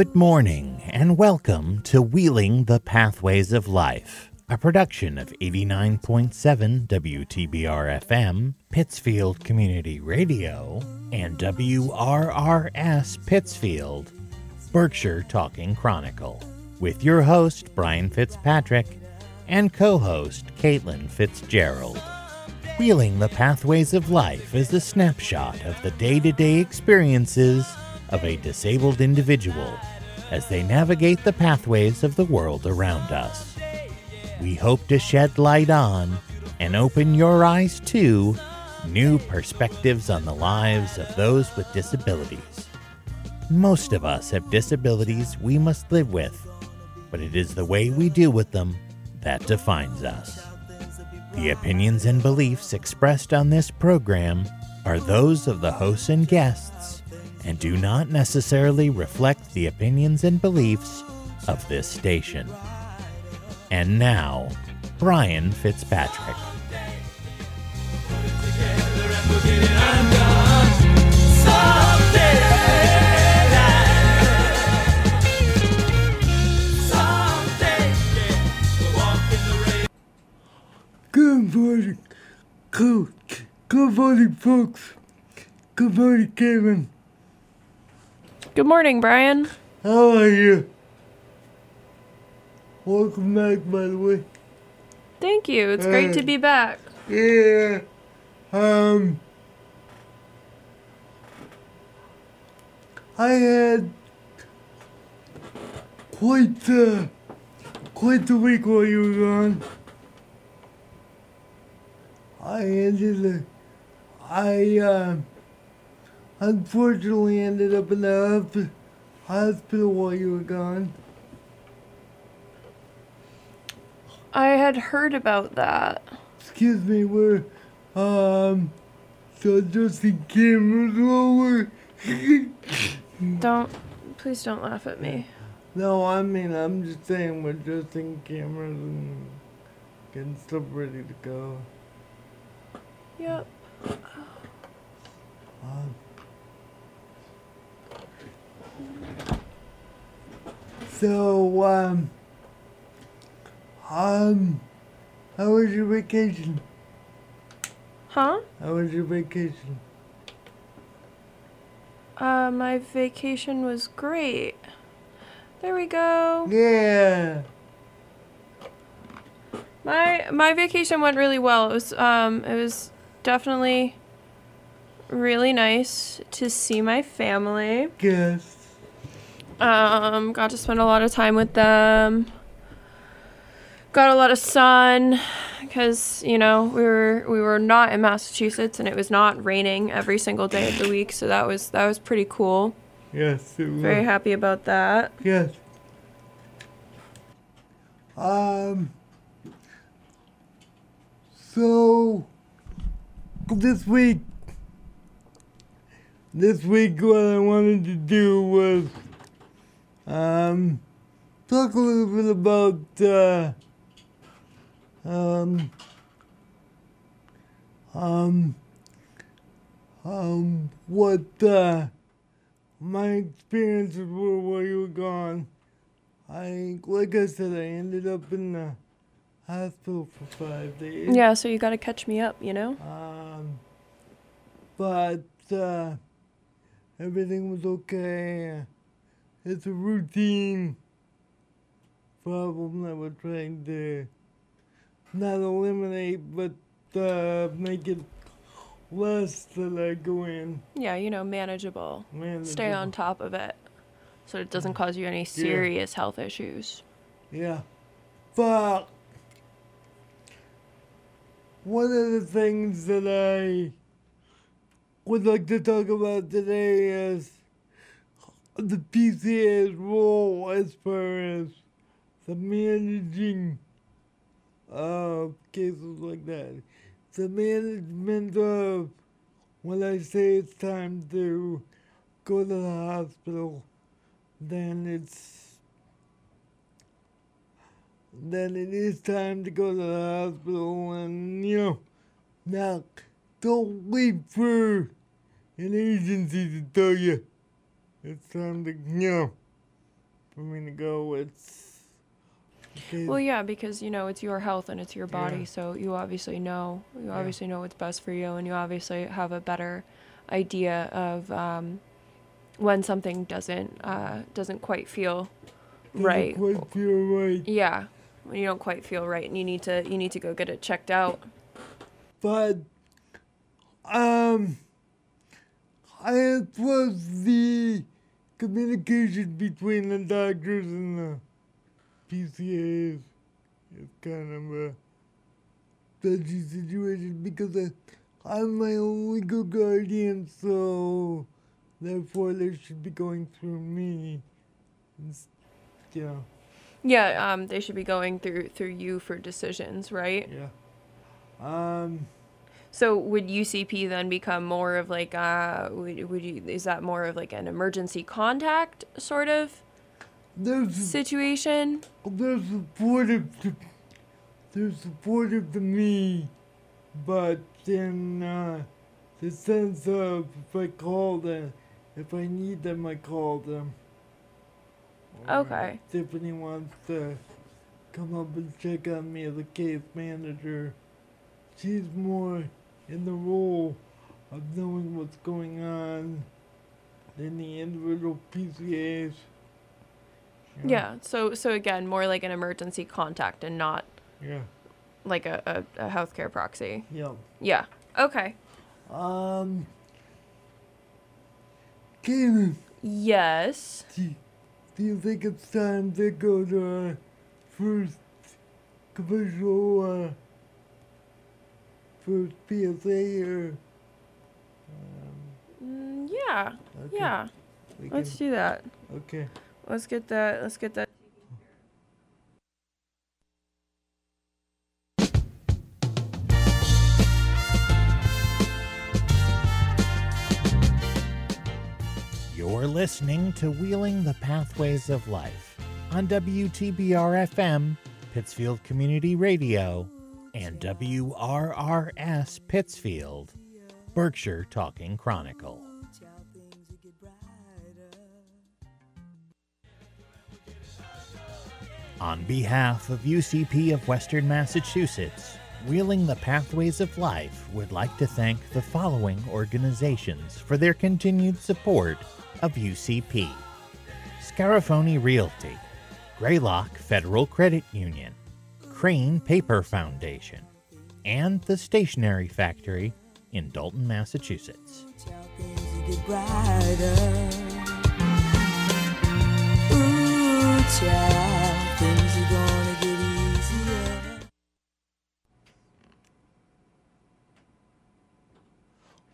Good morning, and welcome to Wheeling the Pathways of Life, a production of 89.7 WTBR FM, Pittsfield Community Radio, and WRRS Pittsfield, Berkshire Talking Chronicle, with your host, Brian Fitzpatrick, and co host, Caitlin Fitzgerald. Wheeling the Pathways of Life is a snapshot of the day to day experiences of a disabled individual as they navigate the pathways of the world around us. We hope to shed light on and open your eyes to new perspectives on the lives of those with disabilities. Most of us have disabilities we must live with, but it is the way we deal with them that defines us. The opinions and beliefs expressed on this program are those of the hosts and guests and do not necessarily reflect the opinions and beliefs of this station. And now, Brian Fitzpatrick. Good morning, good, good morning, folks. Good morning, Kevin. Good morning, Brian. How are you? Welcome back, by the way. Thank you. It's great to be back. Yeah. Um. I had quite the quite the week while you were gone. I ended the, I uh, unfortunately ended up in the hospital while you were gone. I had heard about that. Excuse me, we're um so adjusting cameras while we're Don't, please don't laugh at me. No, I mean I'm just saying we're adjusting cameras and getting stuff ready to go. Yep. Um, so um um how was your vacation? Huh? How was your vacation? Uh, my vacation was great. There we go. Yeah. My my vacation went really well. It was um it was definitely really nice to see my family. Yes. Um, got to spend a lot of time with them. Got a lot of sun because you know we were we were not in Massachusetts and it was not raining every single day of the week, so that was that was pretty cool. Yes. It was. Very happy about that. Yes. Um. So this week, this week, what I wanted to do was um talk a little bit about uh, um um um what uh my experiences were while you were gone. I, like I said, I ended up in the hospital for five days. Yeah, so you got to catch me up, you know. Um, but uh, everything was okay. It's a routine problem that we're trying to not eliminate, but uh, make it less that I go in. Yeah, you know, manageable. Stay on top of it, so it doesn't cause you any serious health issues. Yeah. But one of the things that I would like to talk about today is the PCA's role as far as the managing of cases like that. The management of when I say it's time to go to the hospital, then it's then it is time to go to the hospital and you know now don't wait for an agency to tell you it's time to you know for me to go. It's okay. Well, yeah, because you know it's your health and it's your body, Yeah. so you obviously know you Yeah. obviously know what's best for you, and you obviously have a better idea of um, when something doesn't uh, doesn't quite feel doesn't right. Quite feel right. Yeah, when you don't quite feel right, and you need to you need to go get it checked out. but um, I suppose the communication between the doctors and the PCAs is kind of a touchy situation because I, I'm my own legal guardian, so therefore they should be going through me. It's, yeah, Yeah, um, they should be going through through you for decisions, right? yeah. Um. So would UCP then become more of like uh would, would you is that more of like an emergency contact sort of There's situation? they're supportive to they're supportive to me, but in uh, the sense of if I call them, if I need them, I call them. Or Okay. if Tiffany wants to come up and check on me as a case manager. She's more in the role of knowing what's going on than the individual PCAs. Know? Yeah. So so again, more like an emergency contact and not Yeah. like a, a, a healthcare proxy. Yeah. Yeah. Okay. Um. Caitlin, Yes. do, do you think it's time to go to our first commercial, uh, first PSA or? Um, Mm, yeah. okay, Yeah. we Let's can- do that. Okay. Let's get that. Let's get that. You're listening to Wheeling the Pathways of Life on WTBR FM, Pittsfield Community Radio, and WRRS Pittsfield, Berkshire Talking Chronicle. On behalf of UCP of Western Massachusetts, Wheeling the Pathways of Life would like to thank the following organizations for their continued support of UCP Scarafoni Realty, Greylock Federal Credit Union, Crane Paper Foundation, and the Stationery Factory in Dalton, Massachusetts.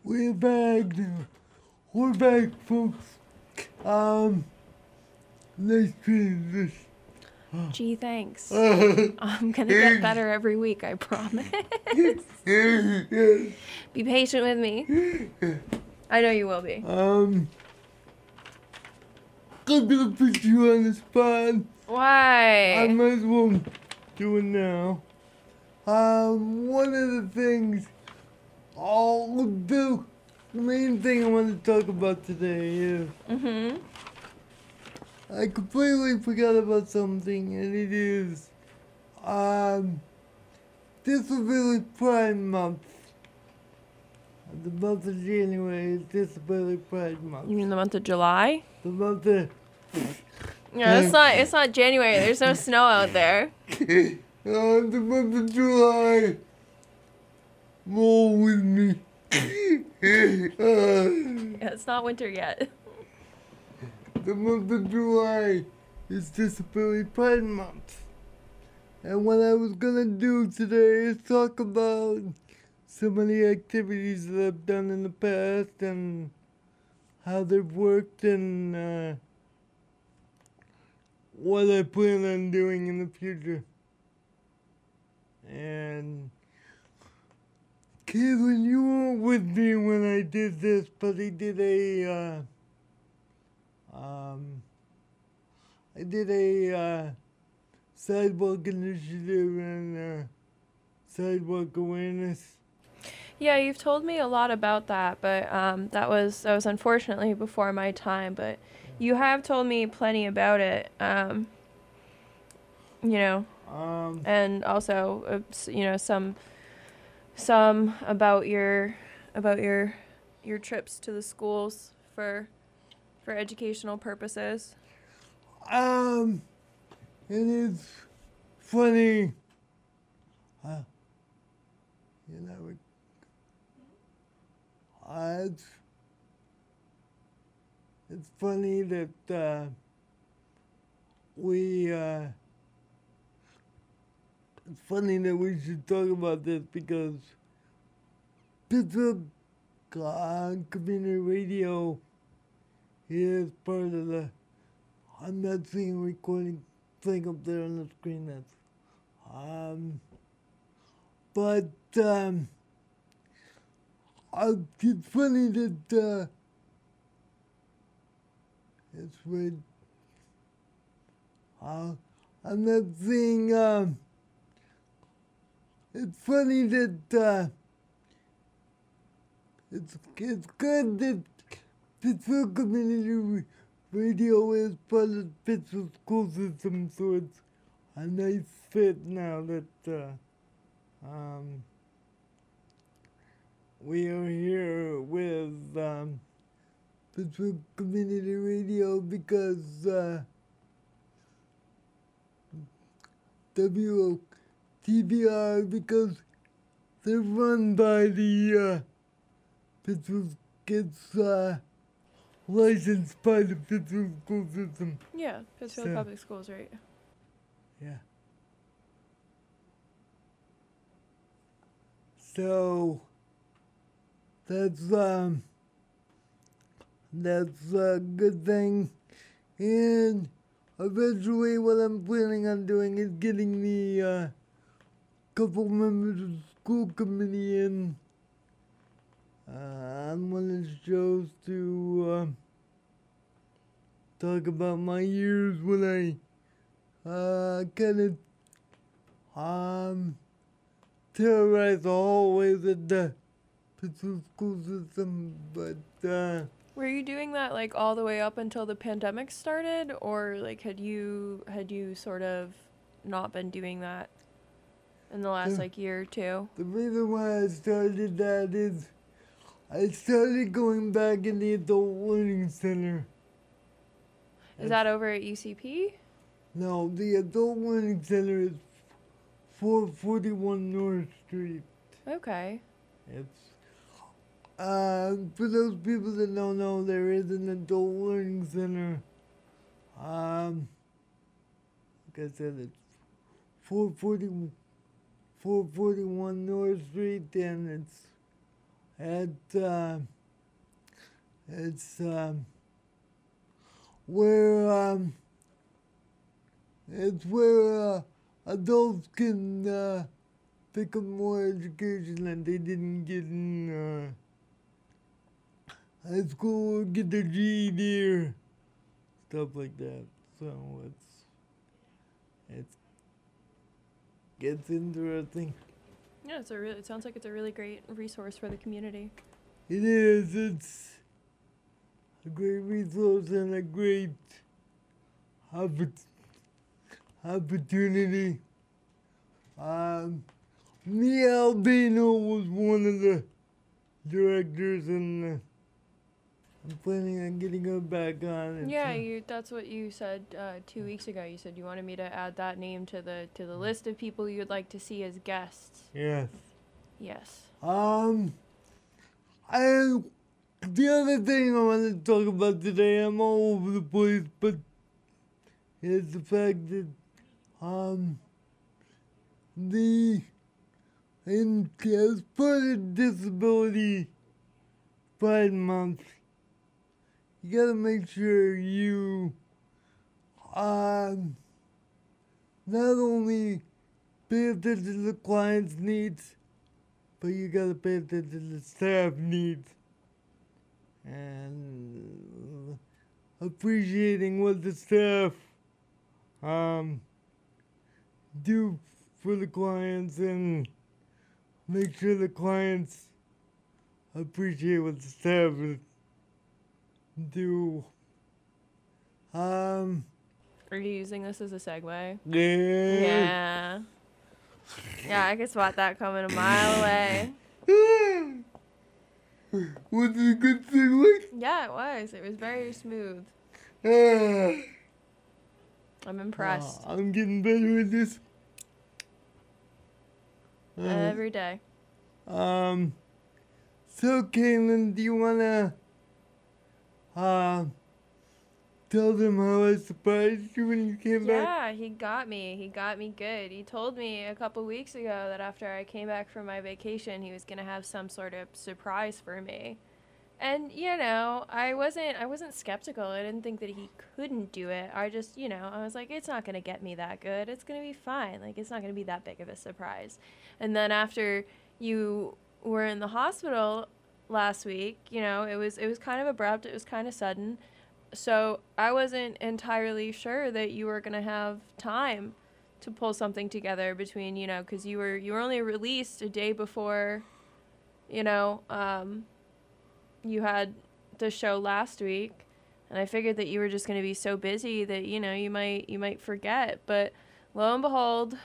We're back now. We're back, folks. Um, let's finish this. Gee, thanks. I'm gonna get better every week. I promise. Be patient with me. I know you will be. Um, I'm gonna put you on the spot. Why? I might as well do it now. Um, one of the things, oh, the main thing I want to talk about today is Mm-hmm. I completely forgot about something, and it is, um, Disability Pride Month. The month of January is Disability Pride Month. You mean the month of July? The month of, Yeah, it's not. It's not January. There's no snow out there. uh, the month of July. Roll with me. uh, Yeah, it's not winter yet. The month of July is Disability Pride Month. And what I was gonna do today is talk about some of the activities that I've done in the past and how they've worked and uh, what I plan on doing in the future. And Caitlin, you weren't with me when I did this, but I did a uh, um, I did a uh, sidewalk initiative and uh, sidewalk awareness. Yeah, you've told me a lot about that, but um, that was that was unfortunately before my time. But you have told me plenty about it. Um, you know, Um, and also uh, you know some some about your about your your trips to the schools for for educational purposes. um, it is funny. Uh, you know, it, uh, it's, it's funny that uh, we. Uh, it's funny that we should talk about this because Pittsburgh uh, Community Radio is part of the. I'm not seeing recording thing up there on the screen. That's um, but um, uh, it's funny that uh, it's weird. Uh, I'm not seeing. Um, it's funny that uh, it's it's good that Pittsburgh Community Ra- Radio is part of the Pittsburgh school system, so it's a nice fit now that uh, um, we are here with um, Pittsburgh Community Radio because uh, WTBR because they're run by the uh, Pittsburgh Kids uh, licensed by the Pittsburgh school system. Yeah, Pittsfield So- Public Schools, right? Yeah. So that's um that's a good thing. And eventually what I'm planning on doing is getting the uh, couple members of the school committee in uh, on one of the shows to um talk about my years when I uh, kind of um, terrorize the hallways at the Pittsburgh school system, but uh, Were you doing that like all the way up until the pandemic started, or like had you had you sort of not been doing that in the last Yeah. like year or two? the reason why I started that is I started going back in the adult learning center. Is that over at UCP? No, the adult learning center is 441 North Street. Okay. It's uh, for those people that don't know, there is an adult learning center. Um, like I said, it's 440, 441 North Street, and it's at uh, it's um, where um, it's where uh, adults can. Uh, pick up more education that they didn't get in uh, high school or get their GED or stuff like that. So it's it's gets interesting. Yeah, it's a really. It sounds like it's a really great resource for the community. It is. It's a great resource and a great opportunity. Um, me Albino was one of the directors, and I'm planning on getting her back on. Yeah, you. That's what you said uh, two weeks ago. You said you wanted me to add that name to the to the list of people you'd like to see as guests. yes. Yes. Um, I the other thing I want to talk about today, I'm all over the place, but is the fact that um the in as part of disability Pride Month, you gotta make sure you um not only pay attention to the client's needs, but you gotta pay attention to the staff needs. And appreciating what the staff um do for the clients and make sure the clients appreciate what the staff is do. Um, Are you using this as a segue? yeah. Yeah. Yeah, I could spot that coming a mile away. Was it a good segue? Yeah, it was. It was very smooth. I'm impressed. I'm getting better at this. Uh, Every day. Um, so Caitlin, do you wanna, uh, tell them how I surprised you when you came back? Yeah, he got me. He got me good. He told me a couple weeks ago that after I came back from my vacation, he was to have some sort of surprise for me. And, you know, I wasn't I wasn't skeptical. I didn't think that he couldn't do it. I just, you know, I was like it's not going to get me that good. It's going to be fine. Like it's not going to be that big of a surprise. And then after you were in the hospital last week, you know, it was it was kind of abrupt. It was kind of sudden so I wasn't entirely sure that you were gonna have time to pull something together between you know because you were you were only released a day before, you know, um, you had the show last week, and I figured that you were just gonna be so busy that you know you might you might forget. But lo and behold,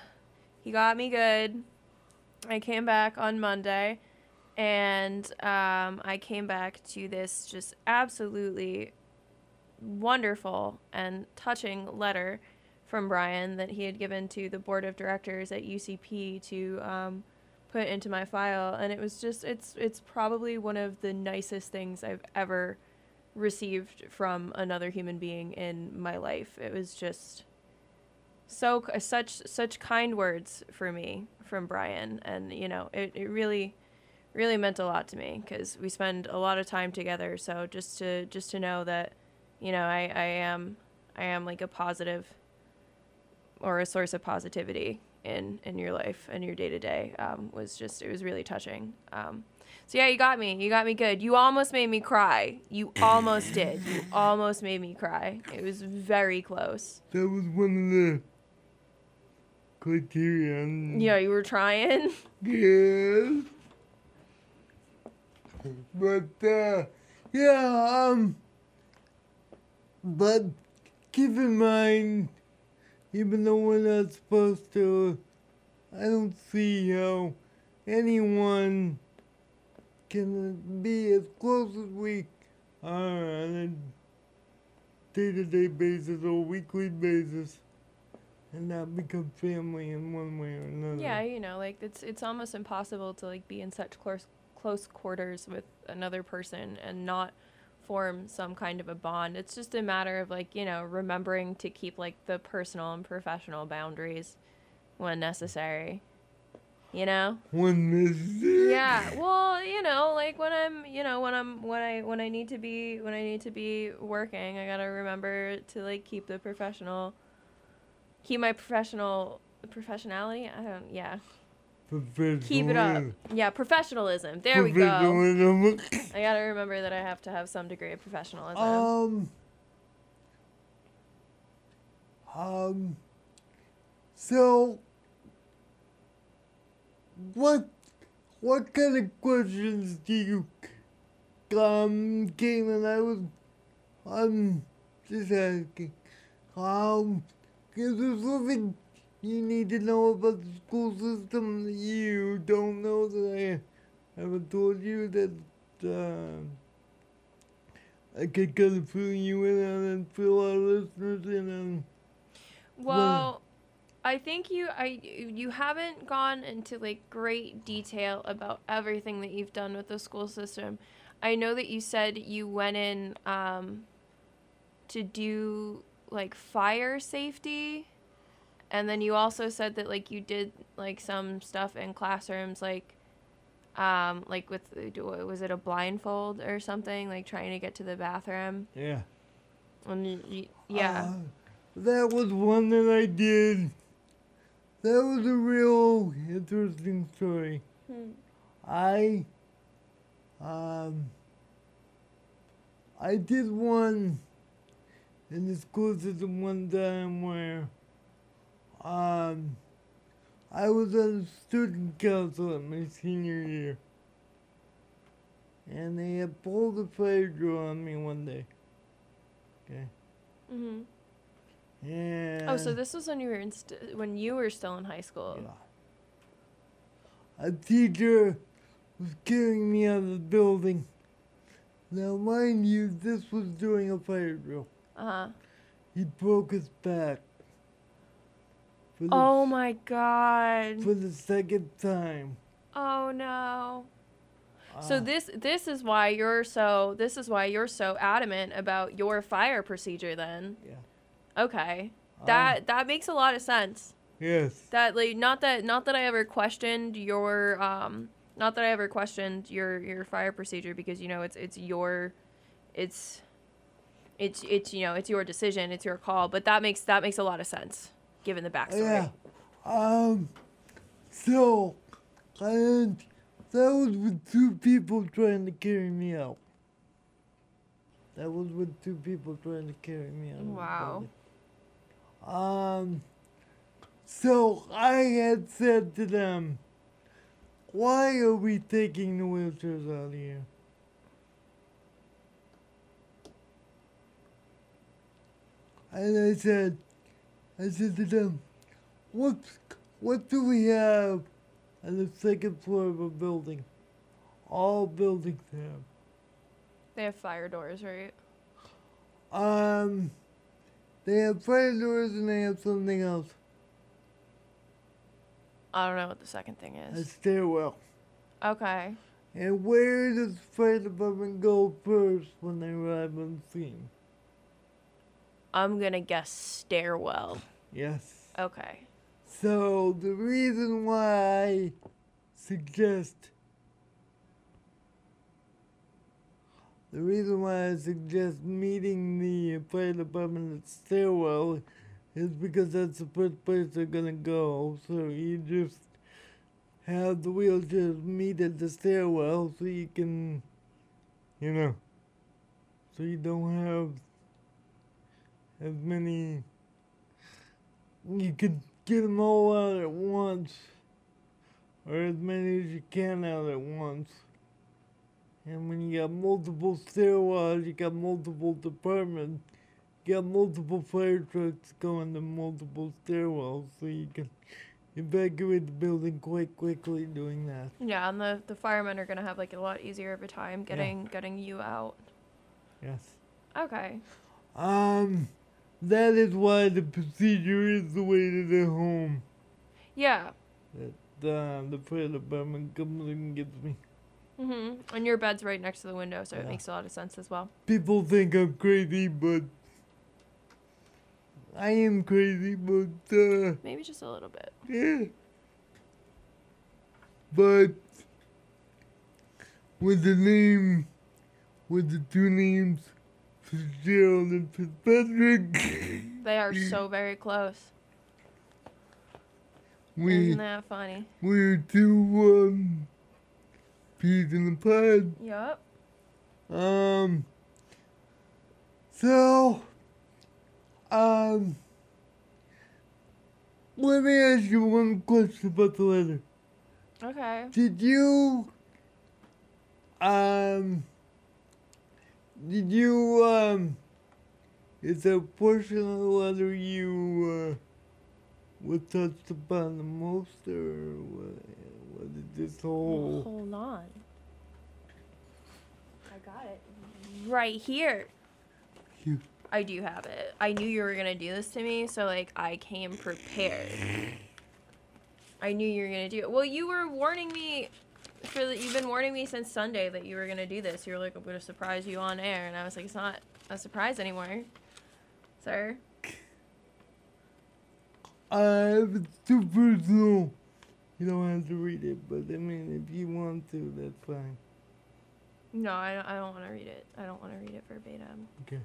he got me good. I came back on Monday. And um, I came back to this just absolutely wonderful and touching letter from Brian that he had given to the board of directors at UCP to um, put into my file, and it was just it's it's probably one of the nicest things I've ever received from another human being in my life. It was just so such such kind words for me from Brian, and you know it, it really really meant a lot to me because we spend a lot of time together. So just to just to know that you know I, I am I am like a positive or a source of positivity in in your life and your day to day was just it was really touching. Um, so yeah, you got me. You got me good. You almost made me cry. You almost did. You almost made me cry. It was very close. That was one of the criteria. Yeah, you were trying. Yes. But, uh, yeah, um, but keep in mind, even though we're not supposed to, I don't see how anyone can be as close as we are on a day to day basis or weekly basis and not become family in one way or another. Yeah, you know, like it's it's almost impossible to like be in such close close quarters with another person and not form some kind of a bond. It's just a matter of like, you know, remembering to keep like the personal and professional boundaries when necessary. You know? When this Yeah. Well, you know, like when I'm, you know, when I'm when I when I need to be when I need to be working, I got to remember to like keep the professional keep my professional professionality. I don't yeah. Keep it up. Yeah, professionalism. There we go. I gotta remember that I have to have some degree of professionalism. Um. Um. So, what what kind of questions do you, um, and I was, I'm just asking. Um, is there something you need to know about the school system you don't know that I haven't told you that, uh, I could kind of fill you in and fill our listeners in on. well, I think you I you haven't gone into like great detail about everything that you've done with the school system. I know that you said you went in um, to do like fire safety and then you also said that like you did like some stuff in classrooms like um like with was it a blindfold or something like trying to get to the bathroom Yeah. and you, you, yeah Uh, that was one that I did. That was a real interesting story. Hmm. I, um, I did one in the school system one time where, um, I was on student council at my senior year. and they had pulled the fire drill on me one day. Okay. Mhm. And Oh, so this was when you were in st- when you were still in high school. yeah. a teacher was carrying me out of the building. Now, mind you, this was during a fire drill. Uh huh. He broke his back. For the, Oh my god. For the second time. Oh no. So Ah, this this is why you're so this is why you're so adamant about your fire procedure then. Yeah. Okay. Ah, That that makes a lot of sense. yes. That like not that not that I ever questioned your um not that I ever questioned your your fire procedure because you know it's it's your it's it's it's you know it's your decision it's your call but that makes that makes a lot of sense given the backstory. Yeah. Um. So, and that was with two people trying to carry me out. That was with two people trying to carry me out. Wow. Um. So I had said to them, "Why are we taking the wheelchairs out of here?" And I said, I said to them, what, what do we have on the second floor of a building? All buildings have. They have fire doors, right? Um, they have fire doors and they have something else. I don't know what the second thing is. A stairwell. Okay. And where does the fire department go first when they arrive on scene? I'm going to guess stairwell. Yes. Okay. So the reason why I suggest the reason why I suggest meeting the fire department at stairwell is because that's the first place they're gonna go. So you just have the wheelchairs meet at the stairwell so you can you know so you don't have as many you could get them all out at once, or as many as you can out at once. And when you got multiple stairwells, you got multiple departments, you got multiple fire trucks going to multiple stairwells, so you can evacuate the building quite quickly doing that. Yeah, and the, the firemen are going to have like a lot easier of a time getting getting you out. Yes. Okay. Um, that is why the procedure is the way to the home. Yeah. That uh, the fire department comes and gets me. Mm-hmm. And your bed's right next to the window, so it makes a lot of sense as well. People think I'm crazy, but I am crazy, but uh, Maybe just a little bit. yeah. But with the name, with the two names, Fitzgerald and Fitzpatrick, They are so very close. we Isn't that funny? we're two um peas in the pod. Yup. Um. So, um, let me ask you one question about the letter. Okay. Did you, um, did you, um, is there a portion of the letter you, uh, was touched upon the most, or what, what did this whole, Hold on. I got it right here. you, I do have it. I knew you were gonna do this to me, so like I came prepared. I knew you were gonna do it. Well, you were warning me for the, you've been warning me since Sunday that you were gonna do this. You were like, I'm gonna surprise you on air, and I was like, it's not a surprise anymore, sir. It's too personal, you don't have to read it. But I mean, if you want to, that's fine. No, I don't. I don't want to read it. I don't want to read it verbatim. Okay.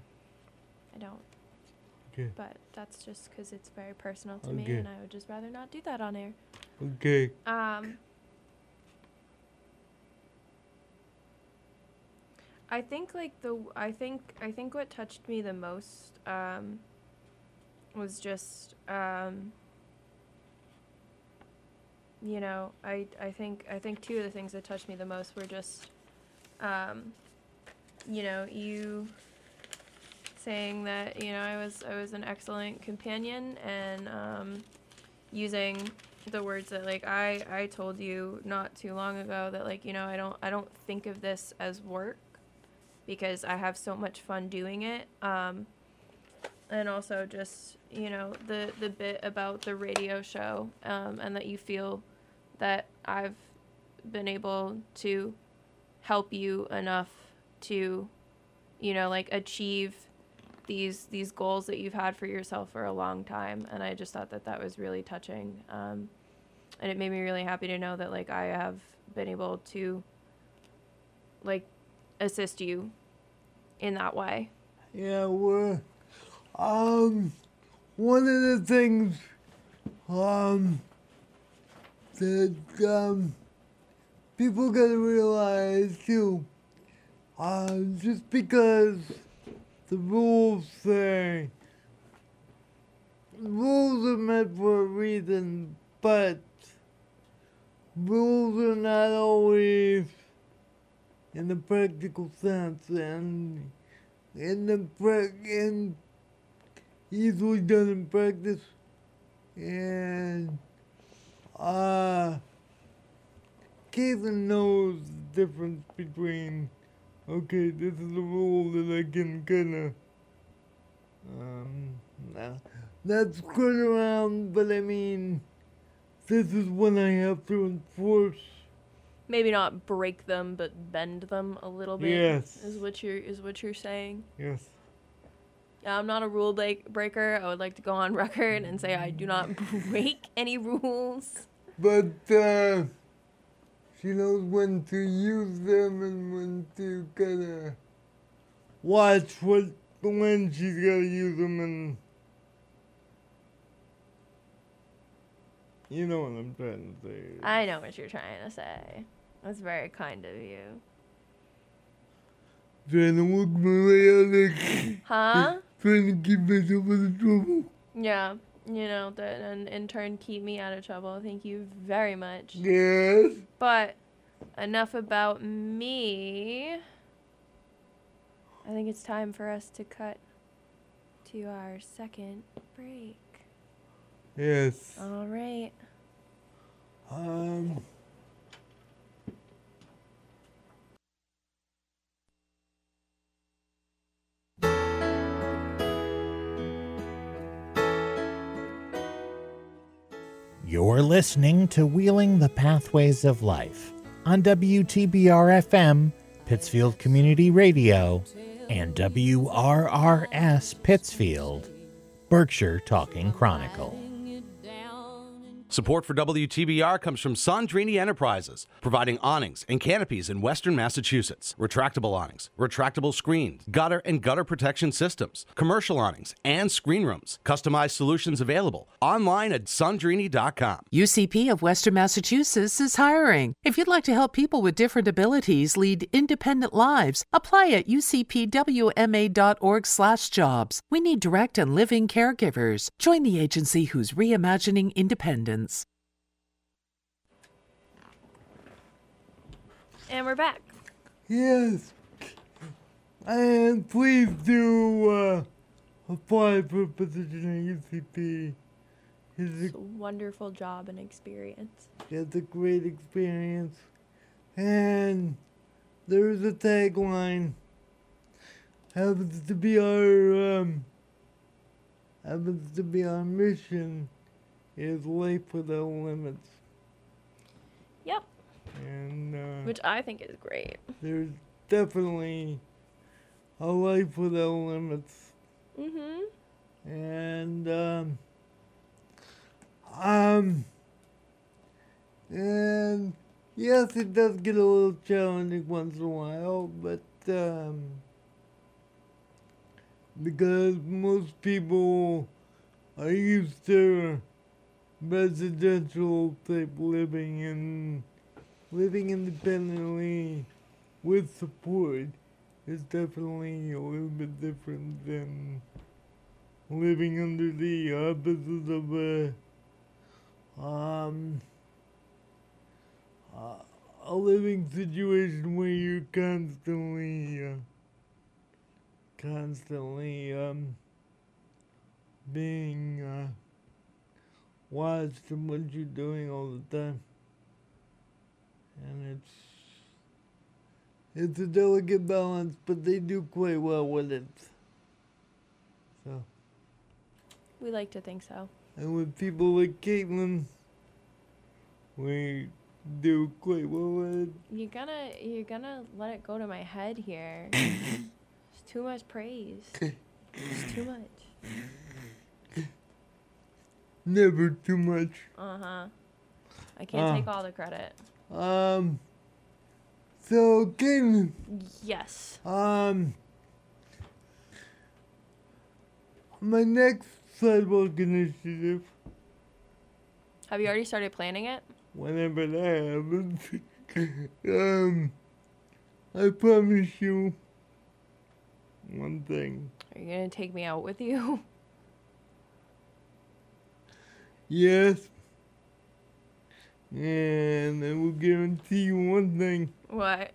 I don't. Okay. But that's just because it's very personal to me, and I would just rather not do that on air. Okay. Um, I think like the I think I think what touched me the most um, was just um, you know I I think I think two of the things that touched me the most were just um, you know, you saying that you know I was I was an excellent companion and um, using the words that like I I told you not too long ago that like you know I don't I don't think of this as work because I have so much fun doing it. Um, and also just you know the the bit about the radio show um, and that you feel that I've been able to help you enough to you know like achieve these these goals that you've had for yourself for a long time and i just thought that that was really touching um, and it made me really happy to know that like i have been able to like assist you in that way Yeah, we're um one of the things um that um people gotta realize too. Uh, just because the rules say rules are meant for a reason, but rules are not always in the practical sense and in the pra- in easily done in practice. And uh Caitlin knows the difference between okay this is a rule that I can kinda um nah, not skirt around but I mean this is when I have to enforce maybe not break them but bend them a little bit Yes. is what you're is what you're saying? Yes. Yeah i'm not a rule breaker. I would like to go on record and say i do not break any rules. But uh she knows when to use them and when to kinda watch what when she's gotta use them and you know what I'm trying to say. i know what you're trying to say that's very kind of you trying to work my way out of huh trying to keep myself out of trouble. yeah you know that and in turn keep me out of trouble thank you very much Yes. But enough about me. I think it's time for us to cut to our second break. Yes. All right. Um You're listening to Wheeling the Pathways of Life on WTBR FM, Pittsfield Community Radio, and WRRS Pittsfield, Berkshire Talking Chronicle. Support for WTBR comes from Sandrini Enterprises, providing awnings and canopies in western Massachusetts. Retractable awnings, retractable screens, gutter and gutter protection systems, commercial awnings, and screen rooms. Customized solutions available online at sandrini.com. UCP of Western Massachusetts is hiring. If you'd like to help people with different abilities lead independent lives, apply at ucpwma.org/jobs. We need direct and living caregivers. Join the agency who's reimagining independence. And we're back. Yes. And please do uh, apply for a position at UCP. It's It's a wonderful job and experience. it's a great experience. And there's a tagline. Happens to be our um, happens to be our mission is life without limits. Yep. And uh, Which I think is great. there's definitely a life without limits. Mm-hmm. and um, um, and yes, it does get a little challenging once in a while, but um, because most people are used to residential type living and living independently with support is definitely a little bit different than living under the auspices of a um a living situation where you're constantly, uh, constantly um, being uh, watched and what you're doing all the time, and it's it's a delicate balance, but they do quite well with it. So, We like to think so. and with people like Caitlin, we do quite well with it. You're gonna you're gonna let it go to my head here. it's too much praise. It's too much. Never too much. Uh huh. I can't Ah. take all the credit. Um. So, Caitlin, Yes. um, my next sidewalk initiative, Have you already started planning it? whenever that happens, um, I promise you one thing. Are you gonna take me out with you? Yes. And I will guarantee you one thing. What?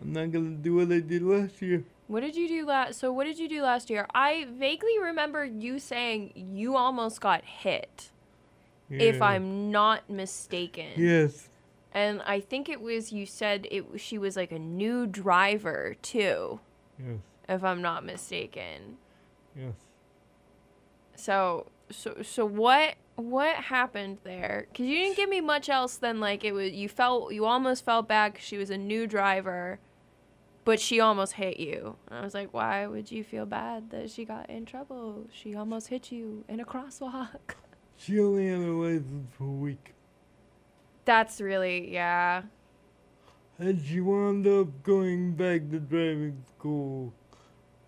I'm not gonna do what I did last year. What did you do last? So what did you do last year? I vaguely remember you saying you almost got hit, if I'm not mistaken. Yes. And I think it was you said it. She was like a new driver too, Yes. if I'm not mistaken. Yes. So so so what what happened there? Cause you didn't give me much else than like it was. You felt you almost felt bad she was a new driver, but she almost hit you. And I was like, why would you feel bad that she got in trouble? She almost hit you in a crosswalk. She only had a license for a week. That's really yeah. And she wound up going back to driving school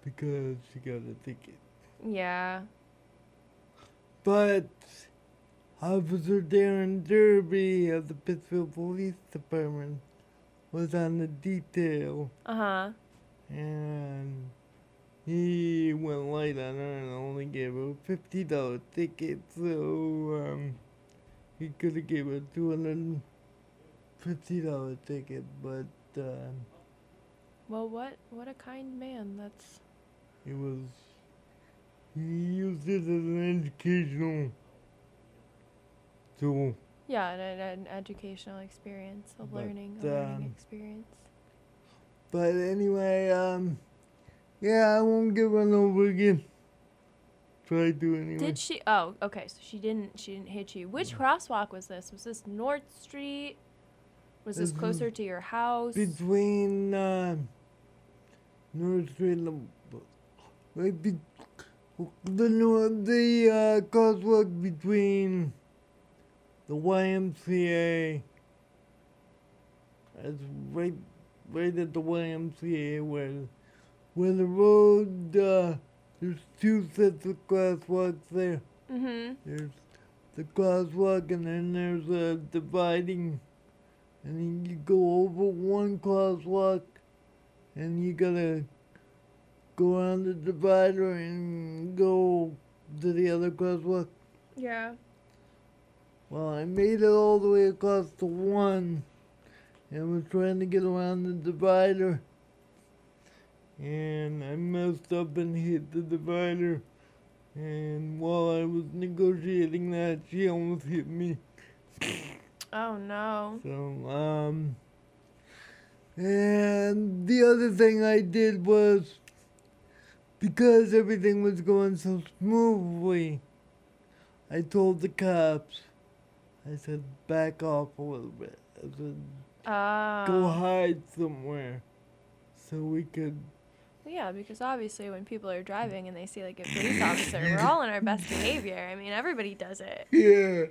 because she got a ticket. Yeah. But Officer Darren Derby of the Pittsfield Police Department was on the detail Uh huh. and he went light on her and only gave her a fifty dollar ticket. So um, he could have gave her two hundred and fifty dollar ticket, but um, Well, what what a kind man. That's it was he used it as an educational tool. yeah, an, an educational experience, a But, learning, a learning um, experience. But anyway, um, yeah, I won't get run over again. Try to anyway. Did she? Oh, okay. So she didn't. She didn't hit you. Which crosswalk was this? Was this North Street? Was this This closer to your house? between um, North Street and the, right be, the the uh, crosswalk between the YMCA. It's right, right at the YMCA where, where the road. Uh, there's two sets of crosswalks there. Mm-hmm. There's the crosswalk and then there's a dividing and then you go over one crosswalk and you gotta go around the divider and go to the other crosswalk. Yeah. Well, I made it all the way across the one and was trying to get around the divider. And I messed up and hit the divider. And while I was negotiating that, she almost hit me. Oh no. So, um, and the other thing I did was because everything was going so smoothly, I told the cops, I said, back off a little bit. I said, Uh, go hide somewhere so we could. yeah, because obviously when people are driving and they see like a police officer, we're all in our best behavior. I mean, everybody does it. Yeah.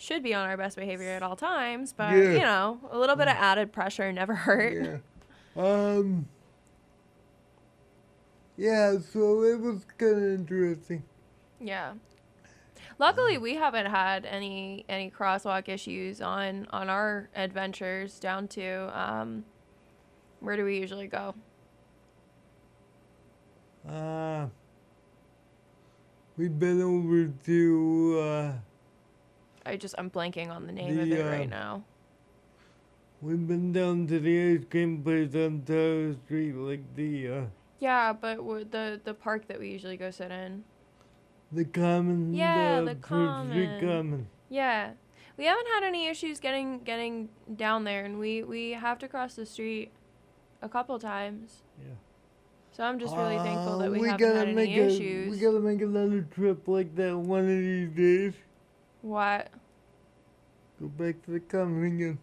Should be on our best behavior at all times, but Yeah. you know, a little bit of added pressure never hurt. Yeah. Um. Yeah, so it was kind of interesting. Yeah. Luckily, we haven't had any any crosswalk issues on on our adventures down to um, where do we usually go? Uh, we've been over to uh, I just I'm blanking on the name of The, it right uh, now. We've been down to the ice cream place on Tower Street, like the uh, Yeah, but w- the the park that we usually go sit in. the common. Yeah, uh, the Street common. common. Yeah. We haven't had any issues getting getting down there and we we have to cross the street a couple times. Yeah. So I'm just really thankful that Uh, we, haven't gotta had any make a, issues. We gotta make another trip like that one of these days. what? Go back to the common again.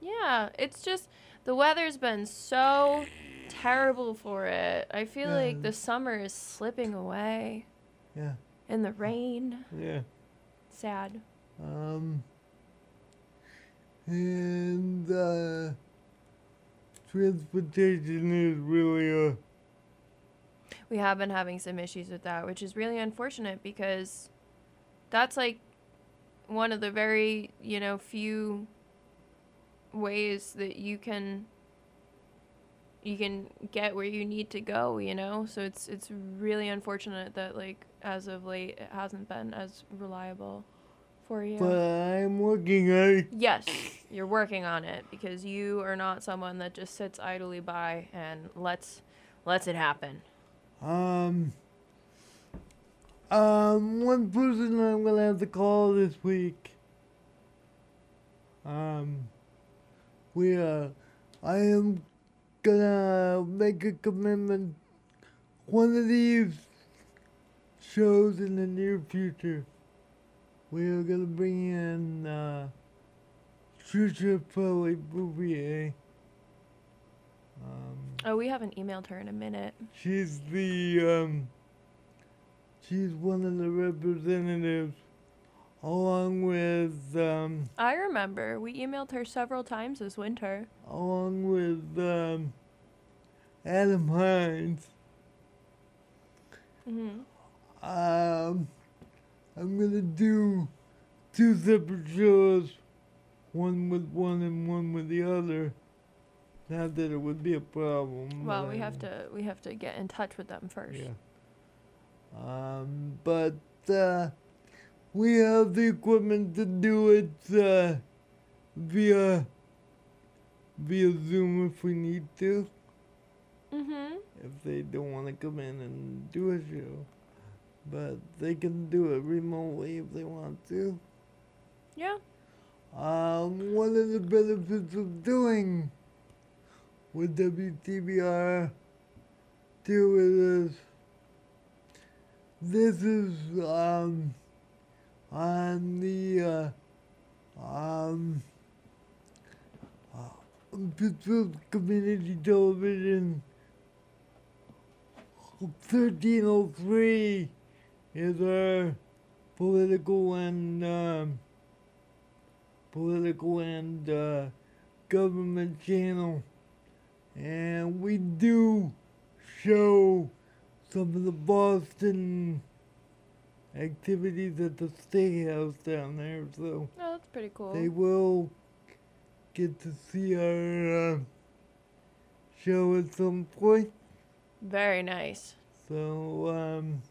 Yeah, it's just the weather's been so terrible for it. I feel like the summer is slipping away Yeah, in the rain. yeah. Sad. Um, and uh, transportation is really a. we have been having some issues with that, which is really unfortunate because that's like one of the very, you know, few ways that you can you can get where you need to go, you know? So it's it's really unfortunate that like as of late it hasn't been as reliable for you. But I'm working on it. Yes, you're working on it because you are not someone that just sits idly by and lets lets it happen. Um, um, one person I'm gonna have to call this week. Um, we uh, I am gonna make a commitment. One of these shows in the near future, we are gonna bring in uh, Trisha Pelly Bouvier. Um, Oh, we haven't emailed her in a minute. She's the um she's one of the representatives along with um I remember we emailed her several times this winter. along with um Adam Hinds. hmm Um I'm gonna do two separate shows, one with one and one with the other. Not that it would be a problem. Well, we have to we have to get in touch with them first. Yeah. Um, but uh, we have the equipment to do it uh, via via Zoom if we need to. Mhm. If they don't want to come in and do a show, but they can do it remotely if they want to. Yeah. Um, one of the benefits of doing with WTBR too is this is um on the uh, um uh, Community Television 1303 is our political and um, political and uh, government channel, and we do show some of the Boston activities at the statehouse down there, so Oh, that's pretty cool. they will get to see our uh, show at some point. Very nice. So um,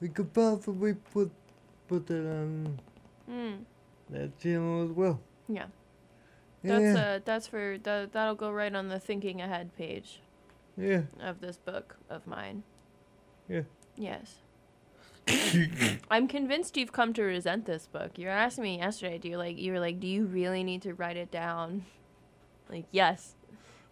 we could possibly put put that on Mm. that channel as well. Yeah. That's yeah, uh that's for that that'll go right on the thinking ahead page yeah, of this book of mine. yeah. Yes. I'm convinced you've come to resent this book. You were asking me yesterday, do you like you were like, Do you really need to write it down? Like, yes.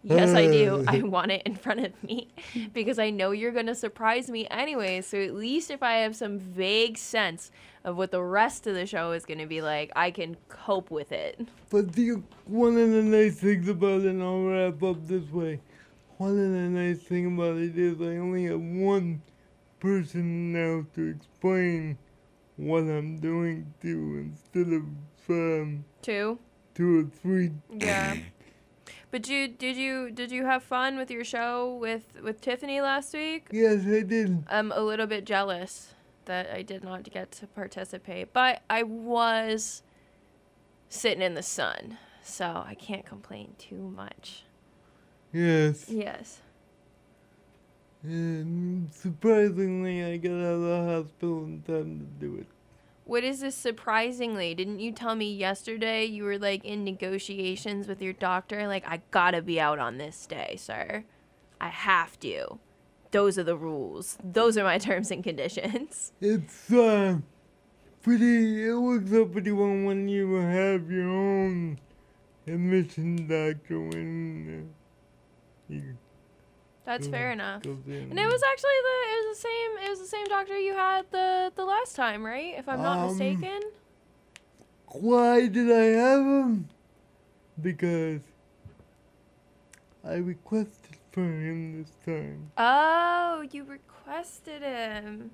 Yes, I do. I want it in front of me because I know you're going to surprise me anyway. So at least if I have some vague sense of what the rest of the show is going to be like, I can cope with it. But the one of the nice things about it, and I'll wrap up this way. One of the nice thing about it is I only have one person now to explain what I'm doing to instead of um, Two? two or three. Yeah. But you did you did you have fun with your show with with Tiffany last week? Yes, I did. I'm a little bit jealous that I did not get to participate, but I was sitting in the sun, so I can't complain too much. Yes. Yes. And surprisingly, I got out of the hospital in time to do it. What is this surprisingly? Didn't you tell me yesterday you were like in negotiations with your doctor? Like, I gotta be out on this day, sir. I have to. Those are the rules. Those are my terms and conditions. It's uh pretty. It works out pretty well when you have your own admission doctor when uh, you That's Mm, fair enough. And it was actually the it was the same it was the same doctor you had the the last time, right? If I'm not Um, mistaken. Why did I have him? Because I requested for him this time. Oh, you requested him.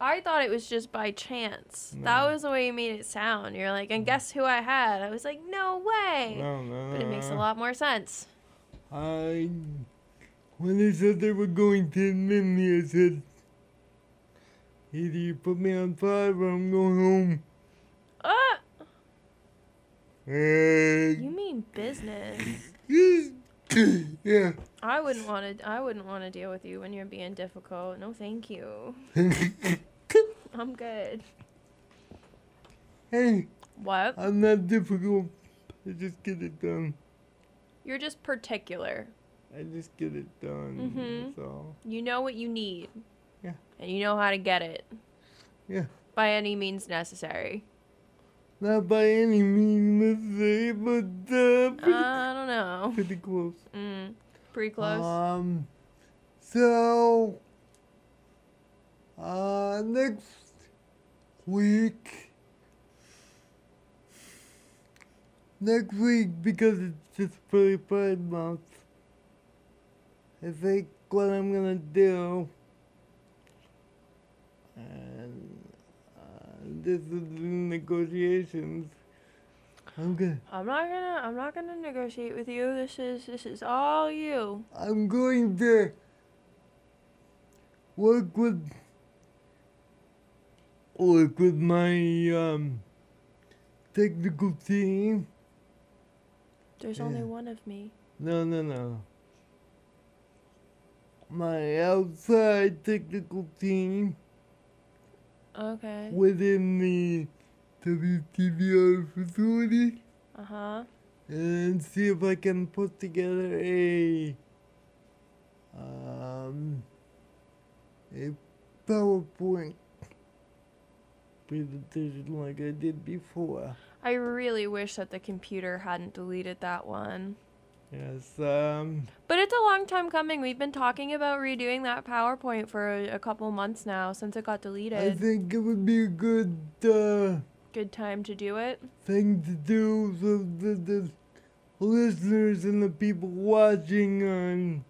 I thought it was just by chance. That was the way you made it sound. You're like, and guess who I had? I was like, no way. No, no, But it makes a lot more sense. I when they said they were going to admit me, I said, either you put me on five or I'm going home. Ah, Uh, you mean business? yeah. I wouldn't want to. I wouldn't want to deal with you when you're being difficult. No, thank you. I'm good. hey, What? I'm not difficult. I just get it done. You're just particular. I just get it done. Mhm. That's all. You know what you need. Yeah. And you know how to get it Yeah. by any means necessary. Not by any means necessary, but uh, pretty, I don't know. pretty close. Mm, pretty close. Um, so, uh, next week, next week, because it's just really Pride Month, I think what I'm gonna do, and uh, this is negotiations, I'm gonna. I'm not gonna. I'm not gonna negotiate with you. This is. This is all you. I'm going to work with work with my um technical team. There's only one of me. No, no, no. My outside technical team Okay. within the WTBR facility Uh huh. and see if I can put together a um a PowerPoint presentation like I did before. I really wish that the computer hadn't deleted that one. Yes, um But it's a long time coming. We've been talking about redoing that PowerPoint for a, a couple months now since it got deleted. I think it would be a good uh Good time to do it. thing to do so that the listeners and the people watching on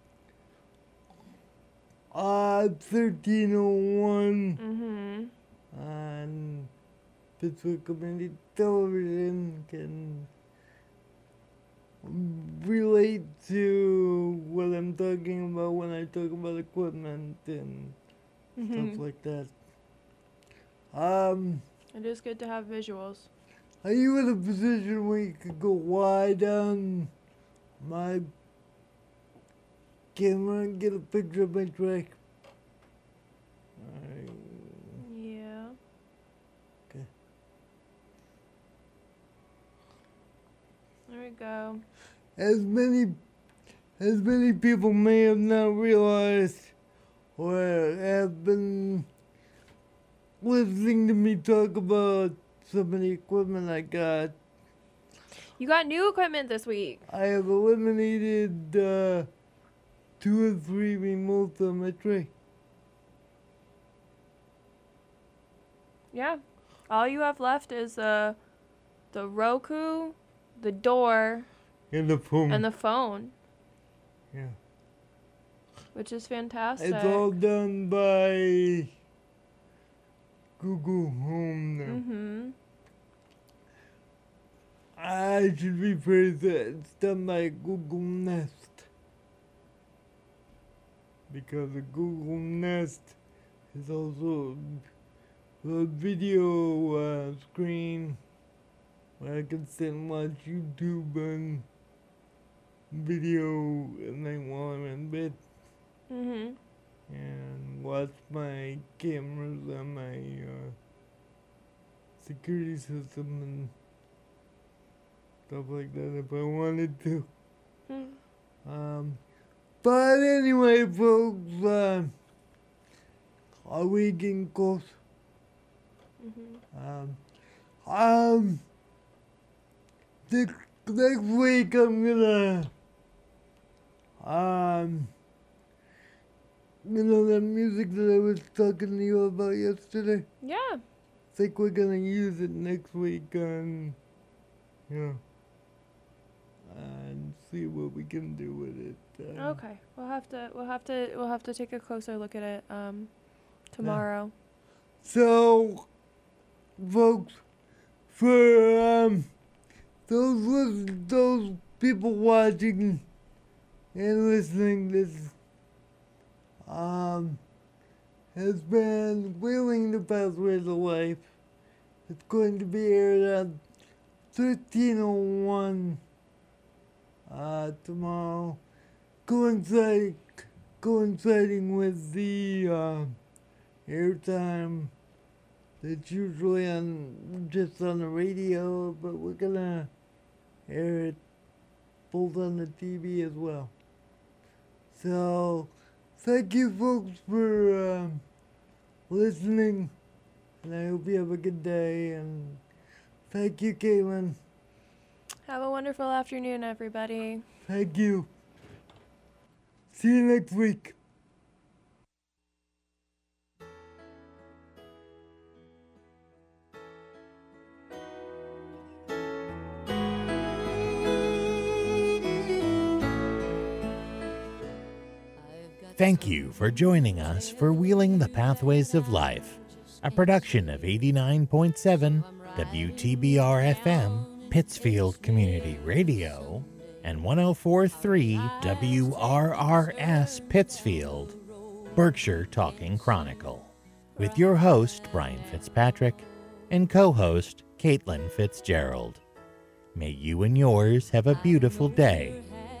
uh 1301 Mm-hmm. on Pittsfield Community Television can relate to what I'm talking about when I talk about equipment and stuff Mm-hmm. like that. Um, It is good to have visuals. are you in a position where you could go wide on my camera and get a picture of my track? Alright. Yeah. Okay. There we go. as many as many people may have not realized or have been listening to me talk about some of the equipment I got, You got new equipment this week. I have eliminated uh, two or three remotes on my tray. Yeah. All you have left is the the Roku, the door, In the phone. and the phone, yeah. which is fantastic. It's all done by Google Home now. Mm-hmm. I should rephrase that. It's done by Google Nest. Because the Google Nest is also a video uh, screen where I can sit and watch YouTube and video and then while I'm in bed Mm-hmm. and watch my cameras and my uh, security system and stuff like that if I wanted to. Mm. Um, but anyway, folks, uh, are we getting close? Mhm. Um, um, this, next week I'm gonna, um, you know that music that I was talking to you about yesterday? Yeah. I think we're gonna use it next week on, you know, and see what we can do with it. Uh, Okay. We'll have to we'll have to we'll have to take a closer look at it um tomorrow. So, folks, for um, those those people watching and listening, this um has been Wheeling the Pathways of Life. It's going to be aired at thirteen oh one uh tomorrow, coinciding coinciding with the uh, airtime that's usually on just on the radio, but we're gonna it both on the TV as well. So, thank you folks for um, listening, and I hope you have a good day. And thank you, Caitlin. Have a wonderful afternoon, everybody. Thank you. See you next week. Thank you for joining us for Wheeling the Pathways of Life, a production of 89.7 WTBR FM, Pittsfield Community Radio, and 1043 WRRS Pittsfield, Berkshire Talking Chronicle, with your host, Brian Fitzpatrick, and co host, Caitlin Fitzgerald. May you and yours have a beautiful day,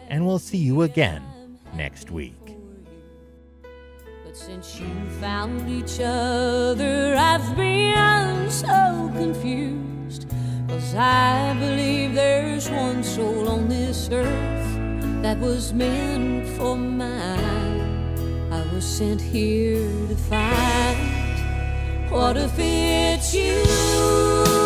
and we'll see you again next week. Since you found each other, I've been so confused. Cause I believe there's one soul on this earth that was meant for mine. I was sent here to find. What if it's you?